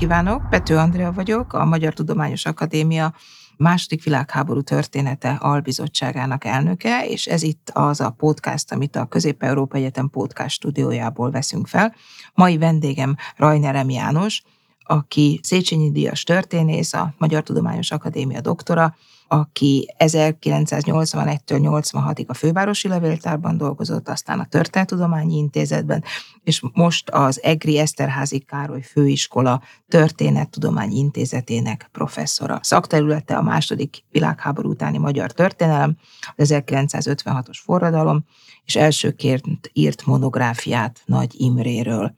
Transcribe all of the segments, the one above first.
kívánok! Pető Andrea vagyok, a Magyar Tudományos Akadémia második világháború története albizottságának elnöke, és ez itt az a podcast, amit a Közép-Európa Egyetem podcast stúdiójából veszünk fel. Mai vendégem Rajner M. János, aki Széchenyi Díjas történész, a Magyar Tudományos Akadémia doktora, aki 1981-től 86-ig a fővárosi levéltárban dolgozott, aztán a Történettudományi Intézetben, és most az EGRI Eszterházi Károly Főiskola Történettudományi Intézetének professzora. Szakterülete a második világháború utáni magyar történelem, az 1956-os forradalom, és elsőként írt monográfiát Nagy Imréről.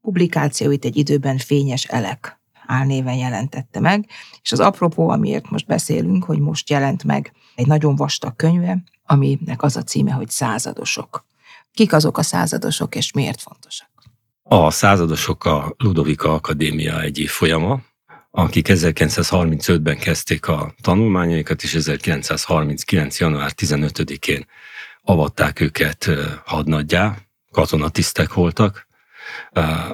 Publikációit egy időben fényes elek álnéven jelentette meg, és az apropó, amiért most beszélünk, hogy most jelent meg egy nagyon vastag könyve, aminek az a címe, hogy Századosok. Kik azok a századosok, és miért fontosak? A századosok a Ludovika Akadémia egyik folyama, akik 1935-ben kezdték a tanulmányaikat, és 1939. január 15-én avatták őket hadnaggyá, katonatisztek voltak,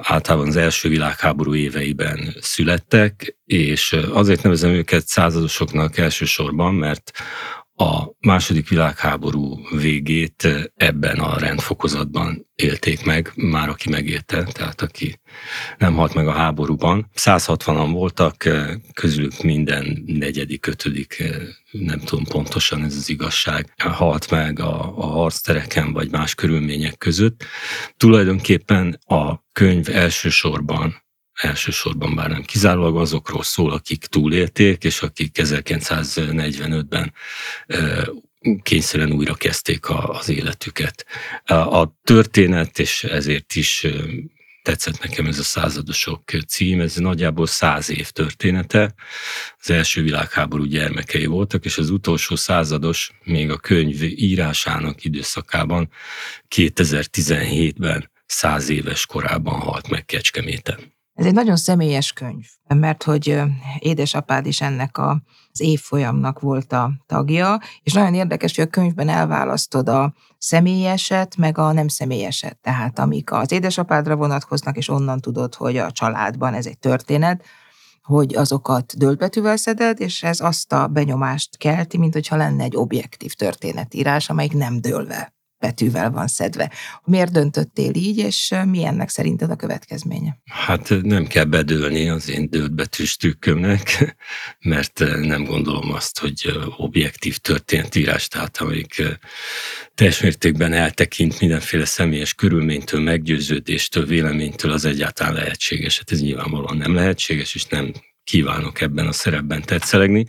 általában az első világháború éveiben születtek, és azért nevezem őket századosoknak elsősorban, mert a második világháború végét ebben a rendfokozatban élték meg, már aki megélte, tehát aki nem halt meg a háborúban. 160-an voltak, közülük minden negyedik, ötödik, nem tudom pontosan ez az igazság, halt meg a, a harctereken vagy más körülmények között. Tulajdonképpen a könyv elsősorban elsősorban bár nem kizárólag azokról szól, akik túlélték, és akik 1945-ben kényszerűen újra kezdték az életüket. A történet, és ezért is tetszett nekem ez a századosok cím, ez nagyjából száz év története. Az első világháború gyermekei voltak, és az utolsó százados még a könyv írásának időszakában 2017-ben száz éves korában halt meg Kecskeméten. Ez egy nagyon személyes könyv, mert hogy édesapád is ennek a, az évfolyamnak volt a tagja, és nagyon érdekes, hogy a könyvben elválasztod a személyeset, meg a nem személyeset. Tehát amik az édesapádra vonatkoznak, és onnan tudod, hogy a családban ez egy történet, hogy azokat döltbetűvel szeded, és ez azt a benyomást kelti, mint hogyha lenne egy objektív történetírás, amelyik nem dőlve betűvel van szedve. Miért döntöttél így, és mi ennek szerinted a következménye? Hát nem kell bedőlni az én dőltbetűs trükkömnek, mert nem gondolom azt, hogy objektív történetírás, tehát amelyik teljes mértékben eltekint mindenféle személyes körülménytől, meggyőződéstől, véleménytől az egyáltalán lehetséges. Hát ez nyilvánvalóan nem lehetséges, és nem kívánok ebben a szerepben tetszelegni.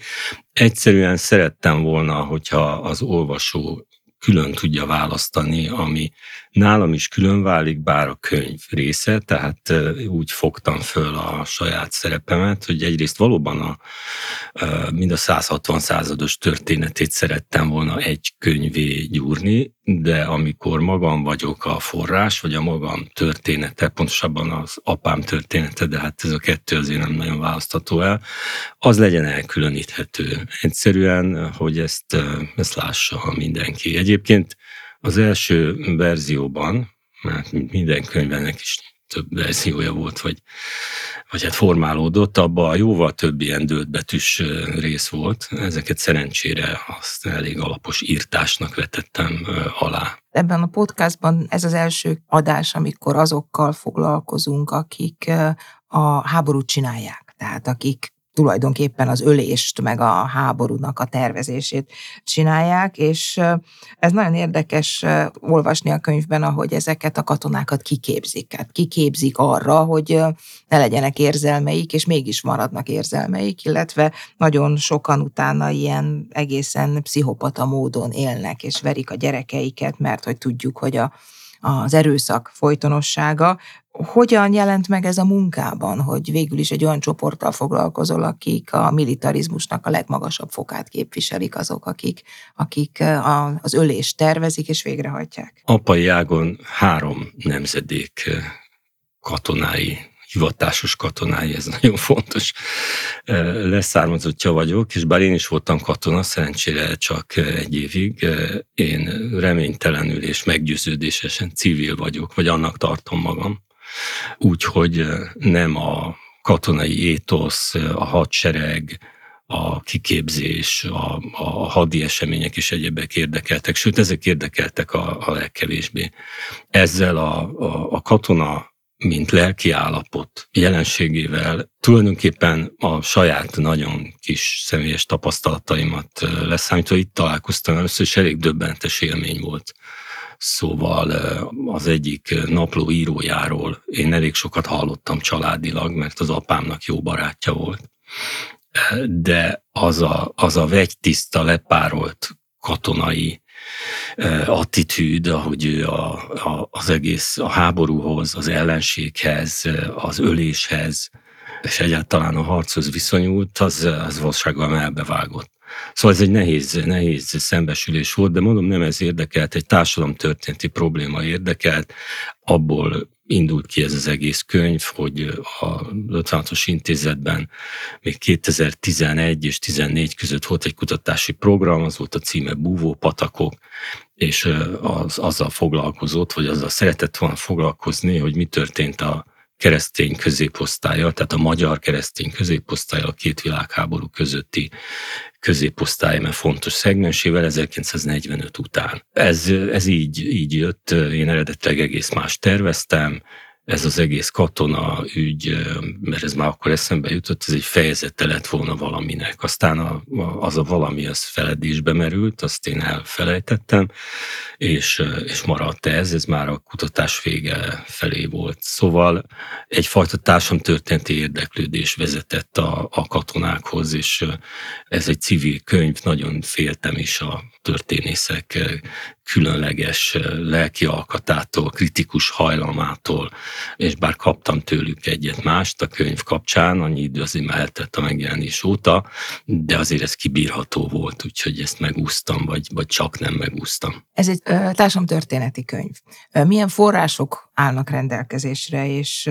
Egyszerűen szerettem volna, hogyha az olvasó külön tudja választani, ami nálam is külön válik, bár a könyv része, tehát úgy fogtam föl a saját szerepemet, hogy egyrészt valóban a, mind a 160 százados történetét szerettem volna egy könyvé gyúrni, de amikor magam vagyok a forrás, vagy a magam története, pontosabban az apám története, de hát ez a kettő azért nem nagyon választható el, az legyen elkülöníthető. Egyszerűen, hogy ezt, ezt lássa mindenki. Egyébként az első verzióban, mert minden könyvenek is több verziója volt, vagy, vagy hát formálódott, abban jóval több ilyen dőltbetűs rész volt. Ezeket szerencsére azt elég alapos írtásnak vetettem alá. Ebben a podcastban ez az első adás, amikor azokkal foglalkozunk, akik a háborút csinálják. Tehát akik tulajdonképpen az ölést, meg a háborúnak a tervezését csinálják, és ez nagyon érdekes olvasni a könyvben, ahogy ezeket a katonákat kiképzik. Hát kiképzik arra, hogy ne legyenek érzelmeik, és mégis maradnak érzelmeik, illetve nagyon sokan utána ilyen egészen pszichopata módon élnek, és verik a gyerekeiket, mert hogy tudjuk, hogy a az erőszak folytonossága. Hogyan jelent meg ez a munkában, hogy végül is egy olyan csoporttal foglalkozol, akik a militarizmusnak a legmagasabb fokát képviselik, azok, akik, akik az ölést tervezik és végrehajtják? Apai ágon három nemzedék katonái hivatásos katonái, ez nagyon fontos. Leszármazottja vagyok, és bár én is voltam katona, szerencsére csak egy évig, én reménytelenül és meggyőződésesen civil vagyok, vagy annak tartom magam. Úgyhogy nem a katonai étosz, a hadsereg, a kiképzés, a, a hadi események és egyebek érdekeltek, sőt, ezek érdekeltek a, a legkevésbé. Ezzel a, a, a katona mint lelki állapot jelenségével tulajdonképpen a saját nagyon kis személyes tapasztalataimat leszámítva itt találkoztam először, és elég döbbentes élmény volt. Szóval az egyik napló írójáról én elég sokat hallottam családilag, mert az apámnak jó barátja volt. De az a, az a vegytiszta, lepárolt katonai attitűd, ahogy ő a, a, az egész a háborúhoz, az ellenséghez, az öléshez, és egyáltalán a harchoz viszonyult, az, az valóságban elbevágott. Szóval ez egy nehéz, nehéz szembesülés volt, de mondom, nem ez érdekelt, egy társadalomtörténeti probléma érdekelt, abból indult ki ez az egész könyv, hogy a 56-os intézetben még 2011 és 14 között volt egy kutatási program, az volt a címe Búvó patakok, és az, azzal foglalkozott, vagy azzal szeretett volna foglalkozni, hogy mi történt a keresztény középosztálya, tehát a magyar keresztény középosztálya a két világháború közötti középosztály, mert fontos szegmensével 1945 után. Ez, ez így, így jött, én eredetileg egész más terveztem, ez az egész katona ügy, mert ez már akkor eszembe jutott, ez egy fejezete lett volna valaminek. Aztán a, az a valami az feledésbe merült, azt én elfelejtettem, és, és maradt ez, ez már a kutatás vége felé volt. Szóval egyfajta társadalomtörténeti érdeklődés vezetett a, a katonákhoz, és ez egy civil könyv, nagyon féltem is a történészek különleges lelki alkatától, kritikus hajlamától, és bár kaptam tőlük egyet mást a könyv kapcsán, annyi idő azért már eltett a megjelenés óta, de azért ez kibírható volt, úgyhogy ezt megúsztam, vagy, vagy csak nem megúsztam. Ez egy társadalomtörténeti könyv. Milyen források állnak rendelkezésre, és,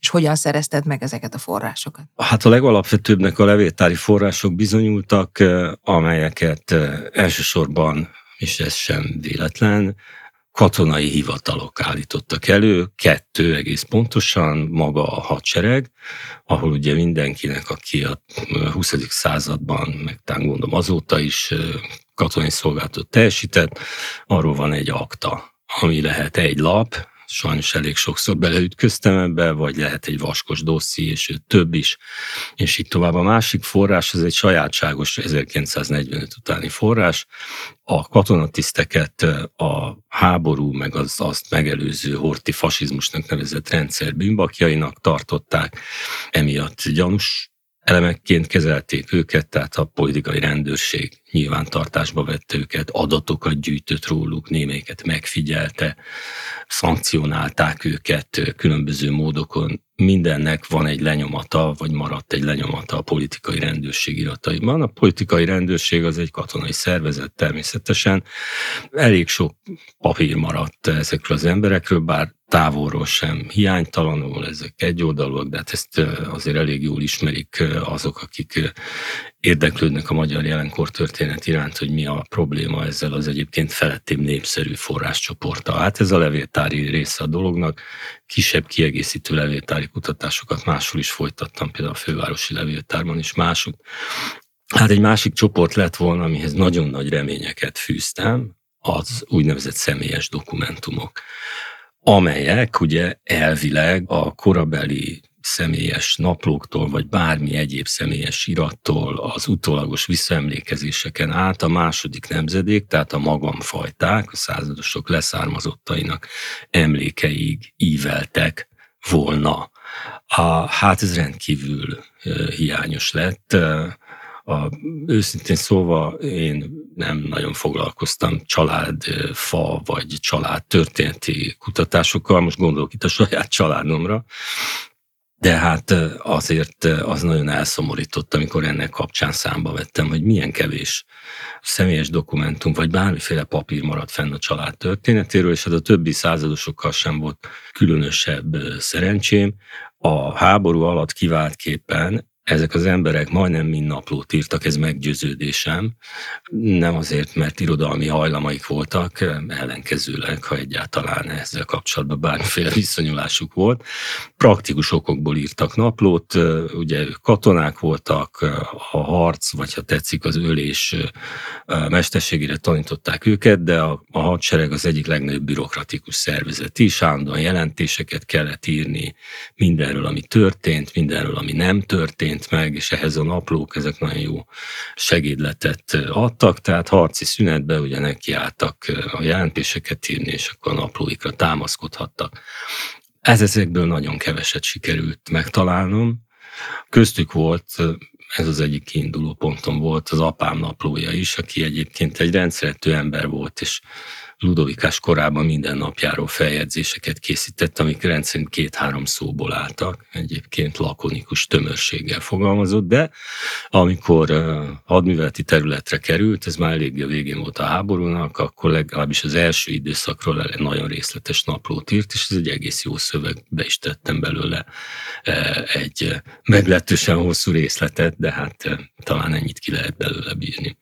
és hogyan szerezted meg ezeket a forrásokat? Hát a legalapvetőbbnek a levéltári források bizonyultak, amelyeket elsősorban és ez sem véletlen, katonai hivatalok állítottak elő, kettő egész pontosan, maga a hadsereg, ahol ugye mindenkinek, aki a 20. században, meg talán gondolom azóta is katonai szolgálatot teljesített, arról van egy akta, ami lehet egy lap, sajnos elég sokszor beleütköztem ebbe, vagy lehet egy vaskos dosszi, és több is, és így tovább. A másik forrás, az egy sajátságos 1945 utáni forrás, a katonatiszteket a háború, meg az azt megelőző horti fasizmusnak nevezett rendszer bűnbakjainak tartották, emiatt gyanús elemekként kezelték őket, tehát a politikai rendőrség nyilvántartásba vette őket, adatokat gyűjtött róluk, némelyiket megfigyelte, szankcionálták őket különböző módokon. Mindennek van egy lenyomata, vagy maradt egy lenyomata a politikai rendőrség irataiban. A politikai rendőrség az egy katonai szervezet természetesen. Elég sok papír maradt ezekről az emberekről, bár távolról sem hiánytalanul, ezek egyoldalúak, de hát ezt azért elég jól ismerik azok, akik érdeklődnek a magyar jelenkor történet iránt, hogy mi a probléma ezzel az egyébként felettébb népszerű forráscsoporttal. Hát ez a levéltári része a dolognak. Kisebb kiegészítő levéltári kutatásokat máshol is folytattam, például a fővárosi levéltárban is mások. Hát egy másik csoport lett volna, amihez nagyon nagy reményeket fűztem, az úgynevezett személyes dokumentumok amelyek ugye elvileg a korabeli személyes naplóktól, vagy bármi egyéb személyes irattól, az utólagos visszaemlékezéseken át a második nemzedék, tehát a magamfajták, a századosok leszármazottainak emlékeig íveltek volna. A, hát ez rendkívül hiányos lett. A, őszintén szóval én nem nagyon foglalkoztam családfa vagy család történeti kutatásokkal, most gondolok itt a saját családomra, de hát azért az nagyon elszomorított, amikor ennek kapcsán számba vettem, hogy milyen kevés személyes dokumentum, vagy bármiféle papír maradt fenn a család történetéről, és hát a többi századosokkal sem volt különösebb szerencsém. A háború alatt kiváltképpen ezek az emberek majdnem mind naplót írtak, ez meggyőződésem. Nem azért, mert irodalmi hajlamaik voltak, ellenkezőleg, ha egyáltalán ezzel kapcsolatban bármiféle viszonyulásuk volt. Praktikus okokból írtak naplót, ugye katonák voltak, a harc, vagy ha tetszik, az ölés mesterségére tanították őket, de a, a hadsereg az egyik legnagyobb bürokratikus szervezet is, állandóan jelentéseket kellett írni mindenről, ami történt, mindenről, ami nem történt, történt meg, és ehhez a naplók, ezek nagyon jó segédletet adtak, tehát harci szünetben ugye nekiálltak a jelentéseket írni, és akkor a naplóikra támaszkodhattak. Ez ezekből nagyon keveset sikerült megtalálnom. Köztük volt, ez az egyik kiinduló pontom volt, az apám naplója is, aki egyébként egy rendszerető ember volt, és Ludovikás korában minden napjáról feljegyzéseket készített, amik rendszerint két-három szóból álltak, egyébként lakonikus tömörséggel fogalmazott, de amikor hadműveleti területre került, ez már eléggé a végén volt a háborúnak, akkor legalábbis az első időszakról egy nagyon részletes naplót írt, és ez egy egész jó szöveg, is tettem belőle egy meglehetősen hosszú részletet, de hát talán ennyit ki lehet belőle bírni.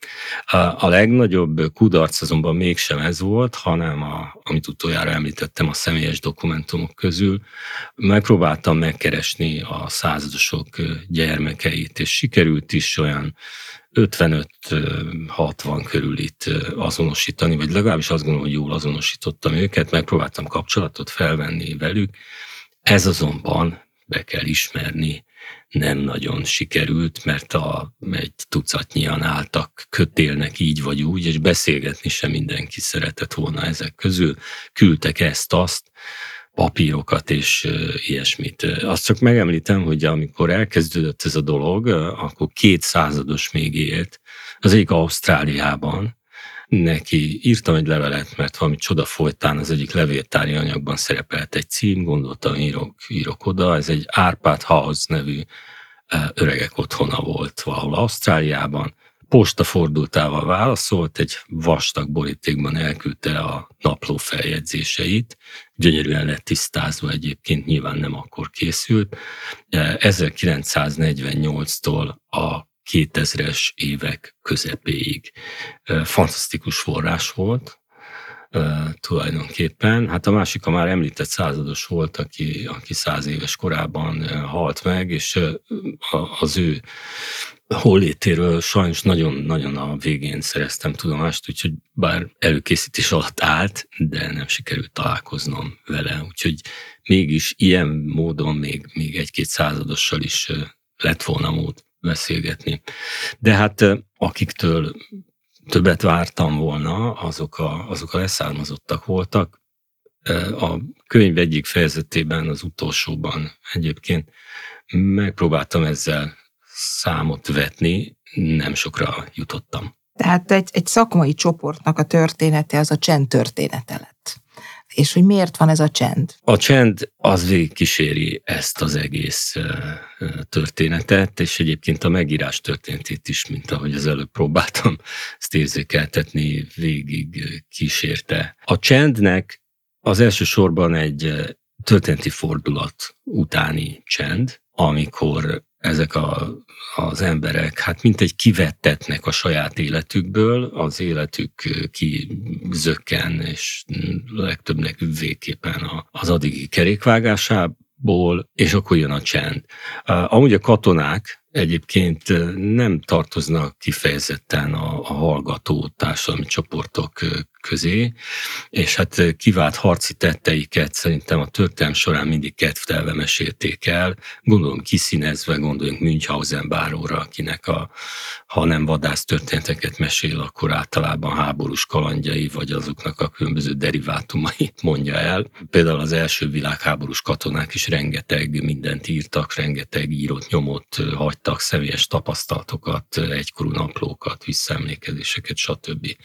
A legnagyobb kudarc azonban mégsem ez volt, hanem a, amit utoljára említettem, a személyes dokumentumok közül. Megpróbáltam megkeresni a századosok gyermekeit, és sikerült is olyan 55-60 körül itt azonosítani, vagy legalábbis azt gondolom, hogy jól azonosítottam őket, megpróbáltam kapcsolatot felvenni velük. Ez azonban be kell ismerni, nem nagyon sikerült, mert a, egy tucatnyian álltak, kötélnek így vagy úgy, és beszélgetni sem mindenki szeretett volna ezek közül. Küldtek ezt-azt, papírokat és ilyesmit. Azt csak megemlítem, hogy amikor elkezdődött ez a dolog, akkor két százados még élt, az egyik Ausztráliában, neki írtam egy levelet, mert valami csoda folytán az egyik levéltári anyagban szerepelt egy cím, gondoltam, írok, írok oda, ez egy Árpád House nevű e, öregek otthona volt valahol Ausztráliában. Posta fordultával válaszolt, egy vastag borítékban elküldte a napló feljegyzéseit, gyönyörűen lett tisztázva egyébként, nyilván nem akkor készült. 1948-tól e, a 2000-es évek közepéig. Fantasztikus forrás volt, tulajdonképpen. Hát a másik a már említett százados volt, aki, aki száz éves korában halt meg, és az ő hollétéről sajnos nagyon-nagyon a végén szereztem tudomást, úgyhogy bár előkészítés alatt állt, de nem sikerült találkoznom vele, úgyhogy mégis ilyen módon még, még egy-két századossal is lett volna mód beszélgetni. De hát akiktől többet vártam volna, azok a, azok a leszármazottak voltak. A könyv egyik fejezetében, az utolsóban egyébként megpróbáltam ezzel számot vetni, nem sokra jutottam. Tehát egy, egy szakmai csoportnak a története az a csend története lett és hogy miért van ez a csend? A csend az végig kíséri ezt az egész történetet, és egyébként a megírás történetét is, mint ahogy az előbb próbáltam ezt érzékeltetni, végig kísérte. A csendnek az elsősorban egy történeti fordulat utáni csend, amikor ezek a, az emberek, hát mint egy kivettetnek a saját életükből, az életük kizökken, és legtöbbnek végképpen az addigi kerékvágásából, és akkor jön a csend. Amúgy a katonák egyébként nem tartoznak kifejezetten a, a hallgató társadalmi csoportok közé, és hát kivált harci tetteiket szerintem a történelm során mindig kedvtelve mesélték el, gondolom kiszínezve, gondoljunk Münchhausen báróra, akinek a, ha nem vadász történeteket mesél, akkor általában háborús kalandjai, vagy azoknak a különböző derivátumait mondja el. Például az első világháborús katonák is rengeteg mindent írtak, rengeteg írott nyomot hagytak, személyes tapasztalatokat, egykorú naplókat, visszaemlékezéseket, stb.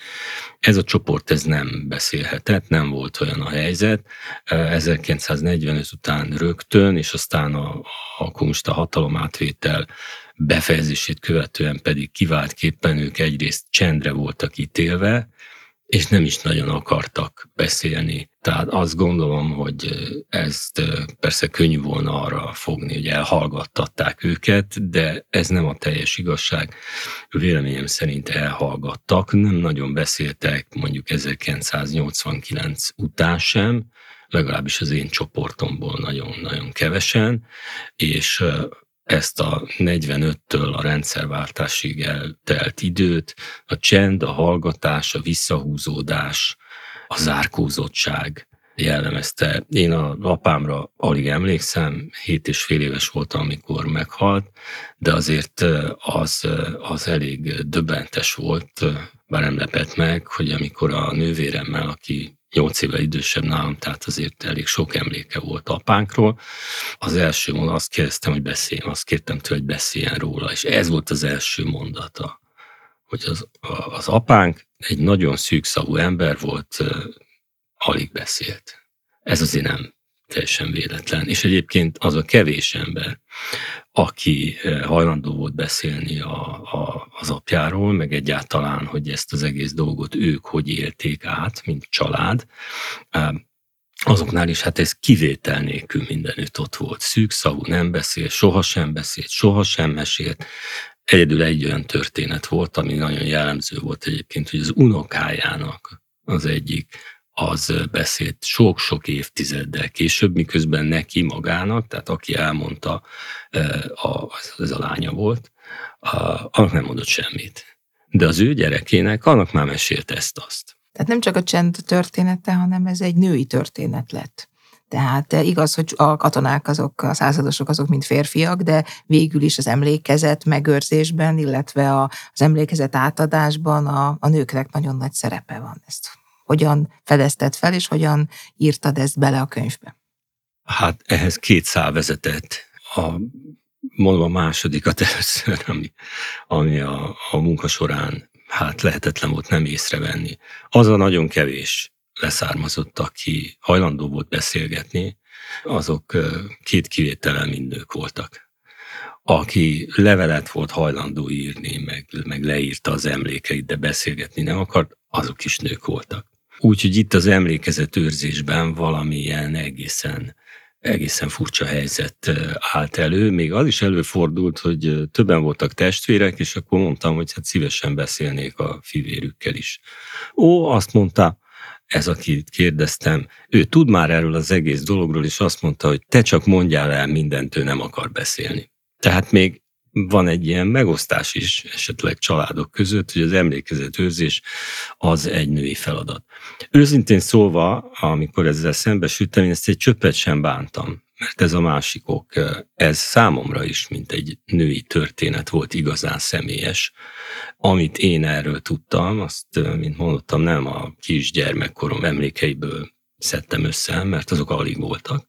Ez a csoport ez nem beszélhetett, nem volt olyan a helyzet. 1945 után rögtön, és aztán a, a kommunista hatalomátvétel befejezését követően pedig kiváltképpen ők egyrészt csendre voltak ítélve, és nem is nagyon akartak beszélni Tehát azt gondolom, hogy ezt persze könnyű volna arra fogni, hogy elhallgattatták őket, de ez nem a teljes igazság. Véleményem szerint elhallgattak, nem nagyon beszéltek mondjuk 1989 után sem, legalábbis az én csoportomból nagyon-nagyon kevesen, és ezt a 45-től a rendszerváltásig eltelt időt, a csend, a hallgatás, a visszahúzódás, a zárkózottság jellemezte. Én a apámra alig emlékszem, hét és fél éves voltam, amikor meghalt, de azért az, az elég döbbentes volt, bár nem lepett meg, hogy amikor a nővéremmel, aki nyolc éve idősebb nálam, tehát azért elég sok emléke volt apánkról. Az első mondat, azt kérdeztem, hogy beszéljen, azt kértem tőle, hogy beszéljen róla, és ez volt az első mondata, hogy az, az apánk egy nagyon szűkszavú ember volt, alig beszélt. Ez azért nem teljesen véletlen. És egyébként az a kevés ember, aki hajlandó volt beszélni a, a, az apjáról, meg egyáltalán, hogy ezt az egész dolgot ők hogy élték át, mint család, azoknál is hát ez kivétel nélkül mindenütt ott volt. Szűkszavú, nem beszél, sohasem beszélt, sohasem mesélt, Egyedül egy olyan történet volt, ami nagyon jellemző volt egyébként, hogy az unokájának az egyik az beszélt sok-sok évtizeddel később, miközben neki magának, tehát aki elmondta, ez a lánya volt, annak nem mondott semmit. De az ő gyerekének, annak már mesélt ezt-azt. Tehát nem csak a csend története, hanem ez egy női történet lett. Tehát eh, igaz, hogy a katonák azok, a századosok azok mind férfiak, de végül is az emlékezet megőrzésben, illetve az emlékezet átadásban a, a nőknek nagyon nagy szerepe van. Ezt hogyan fedezted fel, és hogyan írtad ezt bele a könyvbe? Hát ehhez két szál vezetett. A, mondom a másodikat először, ami, ami a, a munka során hát lehetetlen volt nem észrevenni. Az a nagyon kevés leszármazott, aki hajlandó volt beszélgetni, azok két kivételen mind nők voltak. Aki levelet volt hajlandó írni, meg, meg leírta az emlékeit, de beszélgetni nem akart, azok is nők voltak. Úgyhogy itt az emlékezetőrzésben valamilyen egészen egészen furcsa helyzet állt elő. Még az is előfordult, hogy többen voltak testvérek, és akkor mondtam, hogy hát szívesen beszélnék a fivérükkel is. Ó, azt mondta, ez, akit kérdeztem, ő tud már erről az egész dologról, és azt mondta, hogy te csak mondjál el mindent, ő nem akar beszélni. Tehát még van egy ilyen megosztás is esetleg családok között, hogy az emlékezetőrzés az egy női feladat. Őszintén szólva, amikor ezzel szembesültem, én ezt egy csöppet sem bántam, mert ez a másik ok, ez számomra is, mint egy női történet volt igazán személyes. Amit én erről tudtam, azt, mint mondottam, nem a kisgyermekkorom emlékeiből szedtem össze, mert azok alig voltak,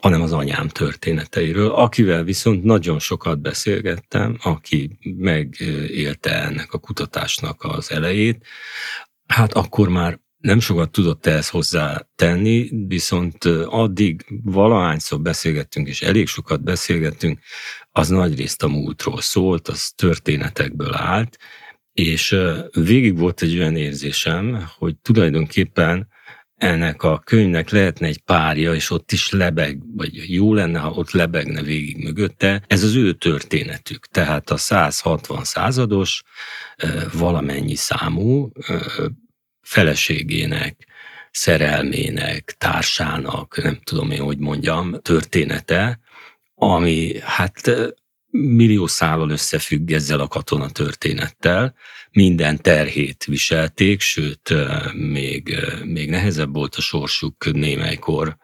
hanem az anyám történeteiről, akivel viszont nagyon sokat beszélgettem, aki megélte ennek a kutatásnak az elejét, hát akkor már nem sokat tudott ehhez hozzá tenni, viszont addig valahányszor beszélgettünk, és elég sokat beszélgettünk, az nagyrészt a múltról szólt, az történetekből állt, és végig volt egy olyan érzésem, hogy tulajdonképpen ennek a könyvnek lehetne egy párja, és ott is lebeg, vagy jó lenne, ha ott lebegne végig mögötte. Ez az ő történetük, tehát a 160 százados valamennyi számú feleségének, szerelmének, társának, nem tudom én, hogy mondjam, története, ami hát millió szálal összefügg ezzel a katona történettel, minden terhét viselték, sőt, még, még nehezebb volt a sorsuk némelykor,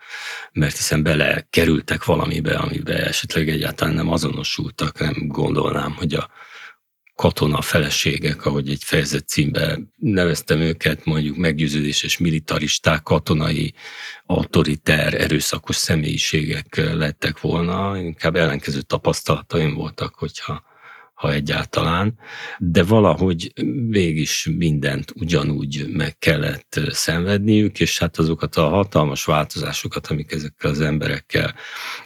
mert hiszen bele kerültek valamibe, amiben esetleg egyáltalán nem azonosultak, nem gondolnám, hogy a katona feleségek, ahogy egy fejezet címben neveztem őket, mondjuk meggyőződéses militaristák, katonai, autoriter, erőszakos személyiségek lettek volna. Inkább ellenkező tapasztalataim voltak, hogyha ha egyáltalán, de valahogy mégis mindent ugyanúgy meg kellett szenvedniük, és hát azokat a hatalmas változásokat, amik ezekkel az emberekkel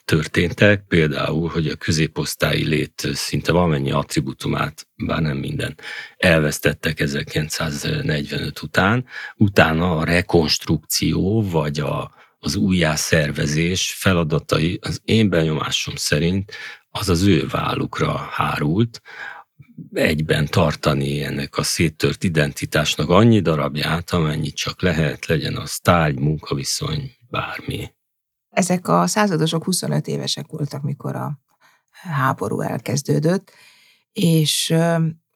történtek, például, hogy a középosztályi lét szinte valamennyi attributumát, bár nem minden, elvesztettek 1945 után, utána a rekonstrukció, vagy a, az újjászervezés feladatai az én benyomásom szerint az az ő vállukra hárult, egyben tartani ennek a széttört identitásnak annyi darabját, amennyit csak lehet, legyen az tárgy, munkaviszony, bármi. Ezek a századosok 25 évesek voltak, mikor a háború elkezdődött, és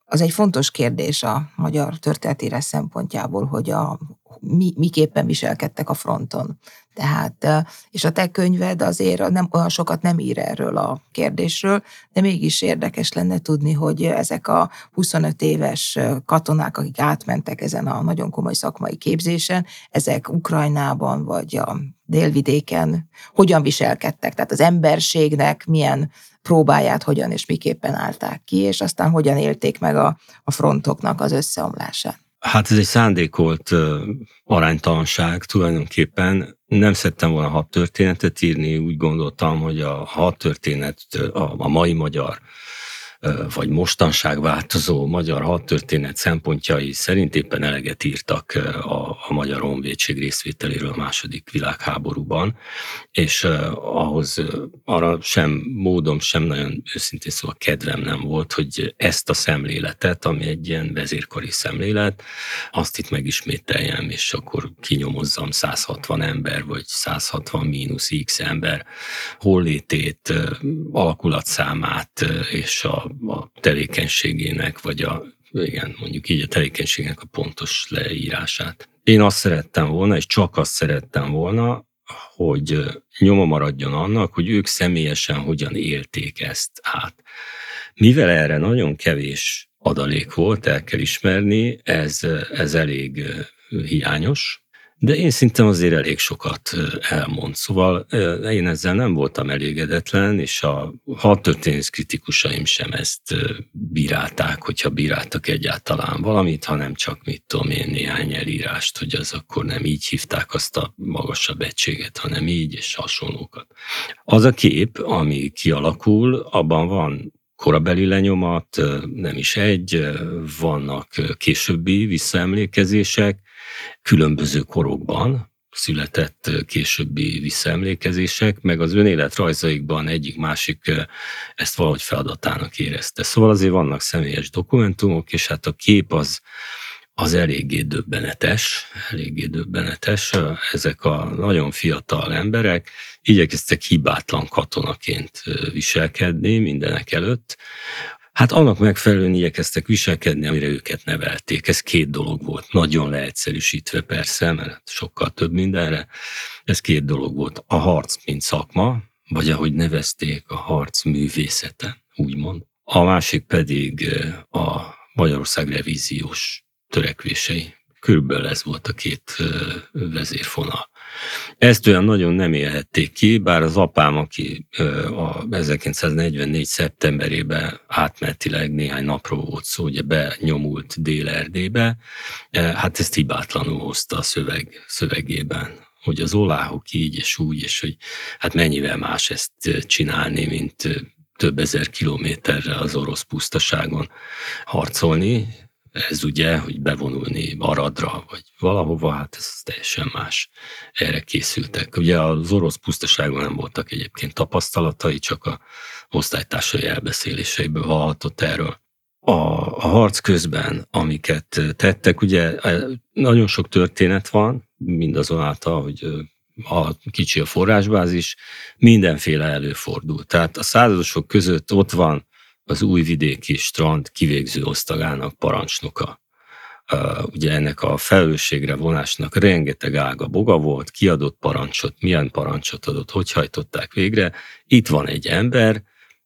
az egy fontos kérdés a magyar történetére szempontjából, hogy a, mi, miképpen viselkedtek a fronton. Tehát, és a te könyved azért nem olyan sokat nem ír erről a kérdésről, de mégis érdekes lenne tudni, hogy ezek a 25 éves katonák, akik átmentek ezen a nagyon komoly szakmai képzésen, ezek Ukrajnában vagy a délvidéken hogyan viselkedtek, tehát az emberségnek milyen próbáját hogyan és miképpen állták ki, és aztán hogyan élték meg a, a frontoknak az összeomlását. Hát ez egy szándékolt aránytalanság tulajdonképpen. Nem szerettem volna hat történetet írni, úgy gondoltam, hogy a hat történet a, a mai magyar vagy mostanság változó magyar hadtörténet szempontjai szerint éppen eleget írtak a, a Magyar Honvédség részvételéről a második világháborúban, és ahhoz arra sem módom, sem nagyon őszintén szóval kedvem nem volt, hogy ezt a szemléletet, ami egy ilyen vezérkari szemlélet, azt itt megismételjem, és akkor kinyomozzam 160 ember, vagy 160 mínusz x ember hollétét, alakulatszámát és a a tevékenységének, vagy a, igen, mondjuk így a tevékenységnek a pontos leírását. Én azt szerettem volna, és csak azt szerettem volna, hogy nyoma maradjon annak, hogy ők személyesen hogyan élték ezt át. Mivel erre nagyon kevés adalék volt, el kell ismerni, ez, ez elég hiányos, de én szintem azért elég sokat elmond. Szóval én ezzel nem voltam elégedetlen, és a hadtörténész kritikusaim sem ezt bírálták, hogyha bíráltak egyáltalán valamit, hanem csak mit tudom én néhány elírást, hogy az akkor nem így hívták azt a magasabb egységet, hanem így, és hasonlókat. Az a kép, ami kialakul, abban van korabeli lenyomat, nem is egy, vannak későbbi visszaemlékezések, különböző korokban született későbbi visszaemlékezések, meg az önéletrajzaikban egyik-másik ezt valahogy feladatának érezte. Szóval azért vannak személyes dokumentumok, és hát a kép az, az eléggé döbbenetes, eléggé döbbenetes. Ezek a nagyon fiatal emberek igyekeztek hibátlan katonaként viselkedni mindenek előtt, Hát annak megfelelően igyekeztek viselkedni, amire őket nevelték. Ez két dolog volt. Nagyon leegyszerűsítve persze, mert sokkal több mindenre. Ez két dolog volt. A harc, mint szakma, vagy ahogy nevezték, a harc művészete, úgymond. A másik pedig a Magyarország revíziós törekvései. Körülbelül ez volt a két vezérfonal. Ezt olyan nagyon nem élhették ki, bár az apám, aki a 1944. szeptemberében átmenetileg néhány napról volt szó, ugye benyomult Dél-Erdélybe, hát ezt hibátlanul hozta a szöveg, szövegében hogy az oláhok így és úgy, és hogy hát mennyivel más ezt csinálni, mint több ezer kilométerre az orosz pusztaságon harcolni, ez ugye, hogy bevonulni Aradra, vagy valahova, hát ez teljesen más. Erre készültek. Ugye az orosz pusztaságon nem voltak egyébként tapasztalatai, csak a osztálytársai elbeszéléseiből hallhatott erről. A, a harc közben, amiket tettek, ugye e, nagyon sok történet van, mindazonáltal, hogy a kicsi a forrásbázis, mindenféle előfordul. Tehát a századosok között ott van az újvidéki strand kivégző osztagának parancsnoka. Ugye ennek a felelősségre vonásnak rengeteg ága boga volt, kiadott parancsot, milyen parancsot adott, hogy hajtották végre. Itt van egy ember,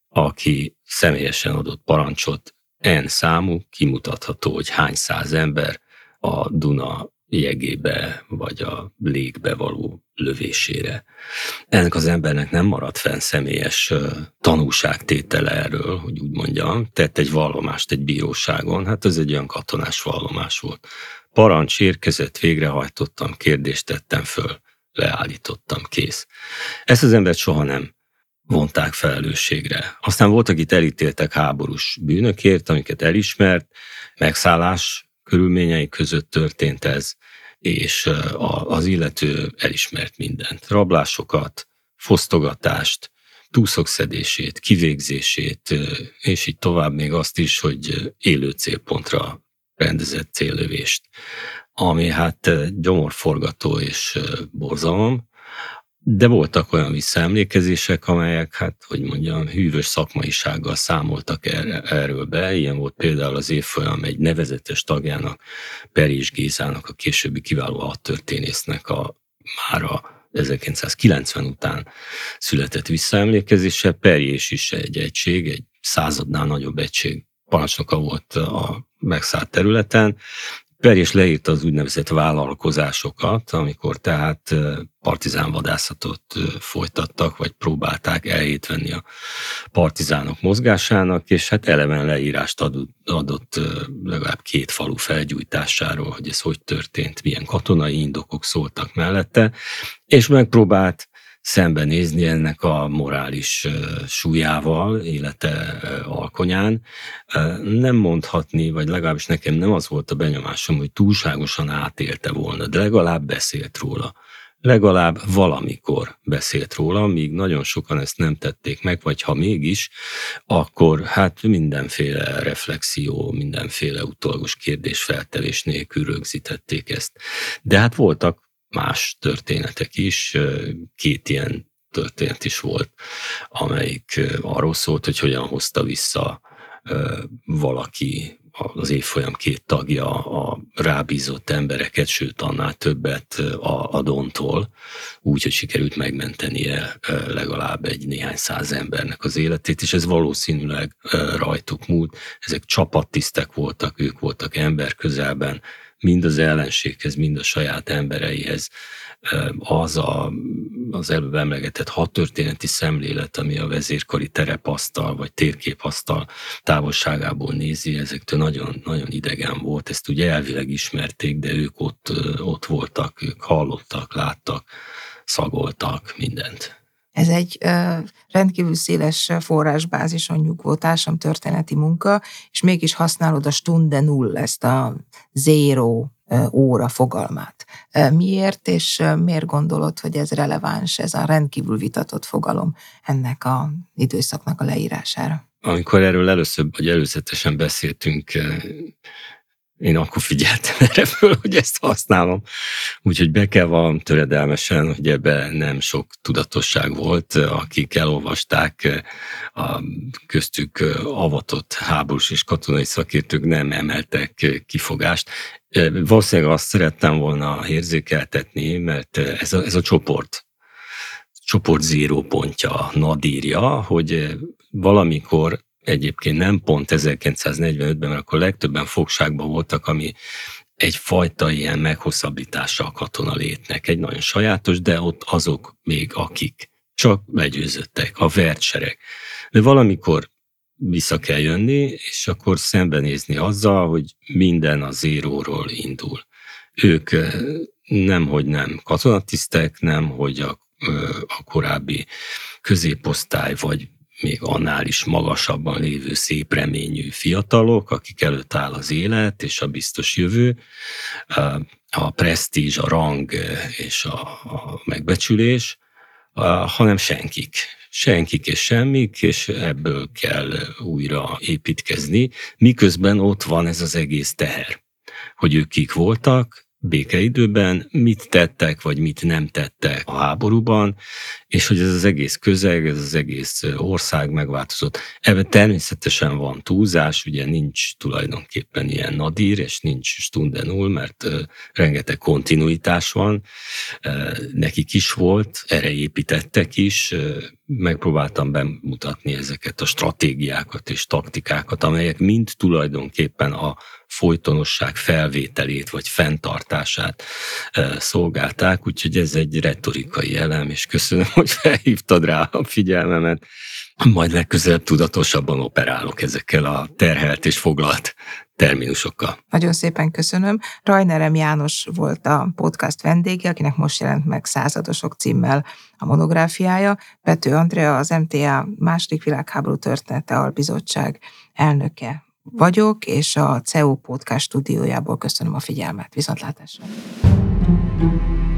aki személyesen adott parancsot, N számú, kimutatható, hogy hány száz ember a Duna jegébe, vagy a légbe való lövésére. Ennek az embernek nem maradt fenn személyes tanúságtétele erről, hogy úgy mondjam, tett egy vallomást egy bíróságon, hát ez egy olyan katonás vallomás volt. Parancs érkezett, végrehajtottam, kérdést tettem föl, leállítottam, kész. Ezt az embert soha nem vonták felelősségre. Aztán voltak itt elítéltek háborús bűnökért, amiket elismert, megszállás körülményei között történt ez, és az illető elismert mindent. Rablásokat, fosztogatást, túszokszedését, kivégzését, és így tovább még azt is, hogy élő célpontra rendezett céllövést, ami hát gyomorforgató és borzalom, de voltak olyan visszaemlékezések, amelyek, hát, hogy mondjam, hűvös szakmaisággal számoltak erre, erről be. Ilyen volt például az évfolyam egy nevezetes tagjának, Perés Gézának, a későbbi kiváló hadtörténésznek a már a 1990 után született visszaemlékezése. Perjés is egy egység, egy századnál nagyobb egység parancsnoka volt a megszállt területen, Perjes leírta az úgynevezett vállalkozásokat, amikor tehát partizán vadászatot folytattak, vagy próbálták elhét a partizánok mozgásának, és hát eleven leírást adott, adott legalább két falu felgyújtásáról, hogy ez hogy történt, milyen katonai indokok szóltak mellette, és megpróbált szembenézni ennek a morális súlyával, élete alkonyán. Nem mondhatni, vagy legalábbis nekem nem az volt a benyomásom, hogy túlságosan átélte volna, de legalább beszélt róla. Legalább valamikor beszélt róla, míg nagyon sokan ezt nem tették meg, vagy ha mégis, akkor hát mindenféle reflexió, mindenféle utolgos kérdésfeltevés nélkül rögzítették ezt. De hát voltak más történetek is, két ilyen történet is volt, amelyik arról szólt, hogy hogyan hozta vissza valaki, az évfolyam két tagja a rábízott embereket, sőt annál többet a, a Dontól, úgy, hogy sikerült megmentenie legalább egy néhány száz embernek az életét, és ez valószínűleg rajtuk múlt. Ezek csapattisztek voltak, ők voltak ember közelben, mind az ellenséghez, mind a saját embereihez az a, az előbb emlegetett hat történeti szemlélet, ami a vezérkari terepasztal vagy térképasztal távolságából nézi, ezektől nagyon, nagyon idegen volt. Ezt ugye elvileg ismerték, de ők ott, ott voltak, ők hallottak, láttak, szagoltak mindent. Ez egy rendkívül széles forrásbázison nyugvó történeti munka, és mégis használod a Stunde Null, ezt a zero óra fogalmát. Miért és miért gondolod, hogy ez releváns, ez a rendkívül vitatott fogalom ennek a időszaknak a leírására? Amikor erről először, vagy előzetesen beszéltünk, én akkor figyeltem erre föl, hogy ezt használom. Úgyhogy be kell valam töredelmesen, hogy ebben nem sok tudatosság volt, akik elolvasták, a köztük avatott háborús és katonai szakértők nem emeltek kifogást. Valószínűleg azt szerettem volna érzékeltetni, mert ez a, ez a csoport, csoport zéró pontja, nadírja, hogy valamikor egyébként nem pont 1945-ben, mert akkor legtöbben fogságban voltak, ami egyfajta ilyen meghosszabbítása a katona létnek. Egy nagyon sajátos, de ott azok még akik csak begyőzöttek, a vertsereg. De valamikor vissza kell jönni, és akkor szembenézni azzal, hogy minden a zéróról indul. Ők nem, hogy nem katonatisztek, nem, hogy a, a korábbi középosztály vagy még annál is magasabban lévő szép reményű fiatalok, akik előtt áll az élet és a biztos jövő, a presztízs, a rang és a, a megbecsülés, hanem senkik. Senkik és semmik, és ebből kell újra építkezni, miközben ott van ez az egész teher, hogy ők kik voltak, békeidőben, mit tettek, vagy mit nem tettek a háborúban, és hogy ez az egész közeg, ez az egész ország megváltozott. Ebben természetesen van túlzás, ugye nincs tulajdonképpen ilyen nadír, és nincs stundenul, mert rengeteg kontinuitás van, nekik is volt, erre építettek is, megpróbáltam bemutatni ezeket a stratégiákat és taktikákat, amelyek mind tulajdonképpen a folytonosság felvételét vagy fenntartását szolgálták, úgyhogy ez egy retorikai elem, és köszönöm, hogy felhívtad rá a figyelmemet. Majd legközelebb tudatosabban operálok ezekkel a terhelt és foglalt terminusokkal. Nagyon szépen köszönöm. Rajnerem János volt a podcast vendége, akinek most jelent meg századosok címmel a monográfiája. Pető Andrea, az MTA második világháború története albizottság elnöke vagyok, és a CEU podcast stúdiójából köszönöm a figyelmet. Viszontlátásra! thank you